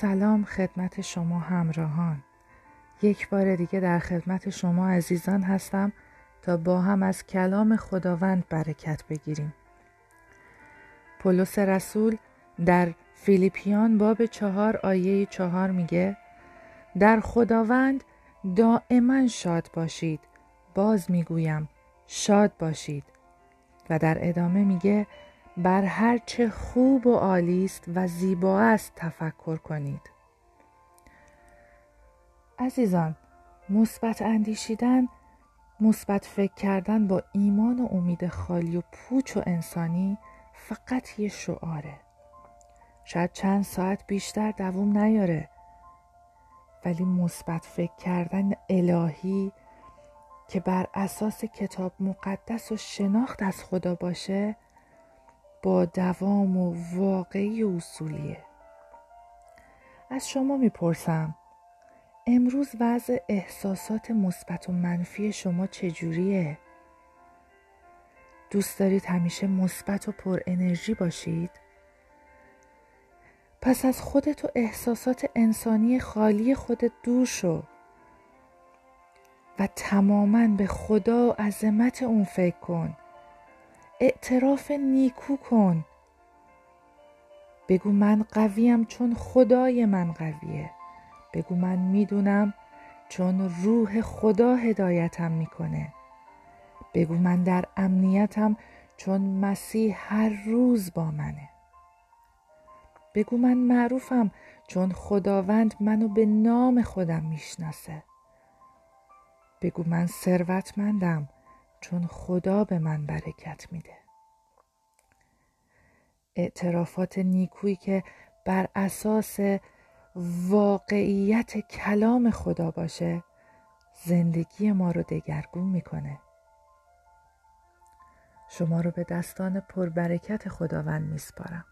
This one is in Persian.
سلام خدمت شما همراهان. یک بار دیگه در خدمت شما عزیزان هستم تا با هم از کلام خداوند برکت بگیریم. پولس رسول در فیلیپیان باب چهار آیه چهار میگه در خداوند دائما شاد باشید. باز می‌گویم شاد باشید. و در ادامه میگه بر هر چه خوب و عالی است و زیبا است تفکر کنید. عزیزان مثبت اندیشیدن مثبت فکر کردن با ایمان و امید خالی و پوچ و انسانی فقط یه شعاره. شاید چند ساعت بیشتر دووم نیاره. ولی مثبت فکر کردن الهی که بر اساس کتاب مقدس و شناخت از خدا باشه با دوام و واقعی و اصولیه از شما می‌پرسم امروز وضع احساسات مثبت و منفی شما چجوریه؟ دوست دارید همیشه مثبت و پر انرژی باشید؟ پس از خودت و احساسات انسانی خالی خودت دور شو و تماما به خدا و عظمت اون فکر کن اعتراف نیکو کن. بگو من قویم چون خدای من قویه. بگو من می‌دونم چون روح خدا هدایتم می‌کنه. بگو من در امنیتم چون مسیح هر روز با منه. بگو من معروفم چون خداوند منو به نام خودم می‌شناسه. بگو من ثروتمندم چون خدا به من برکت میده. اعترافات نیکویی که بر اساس واقعیت کلام خدا باشه زندگی ما رو دگرگون می‌کنه. شما رو به دستان پربرکت خداوند میسپارم.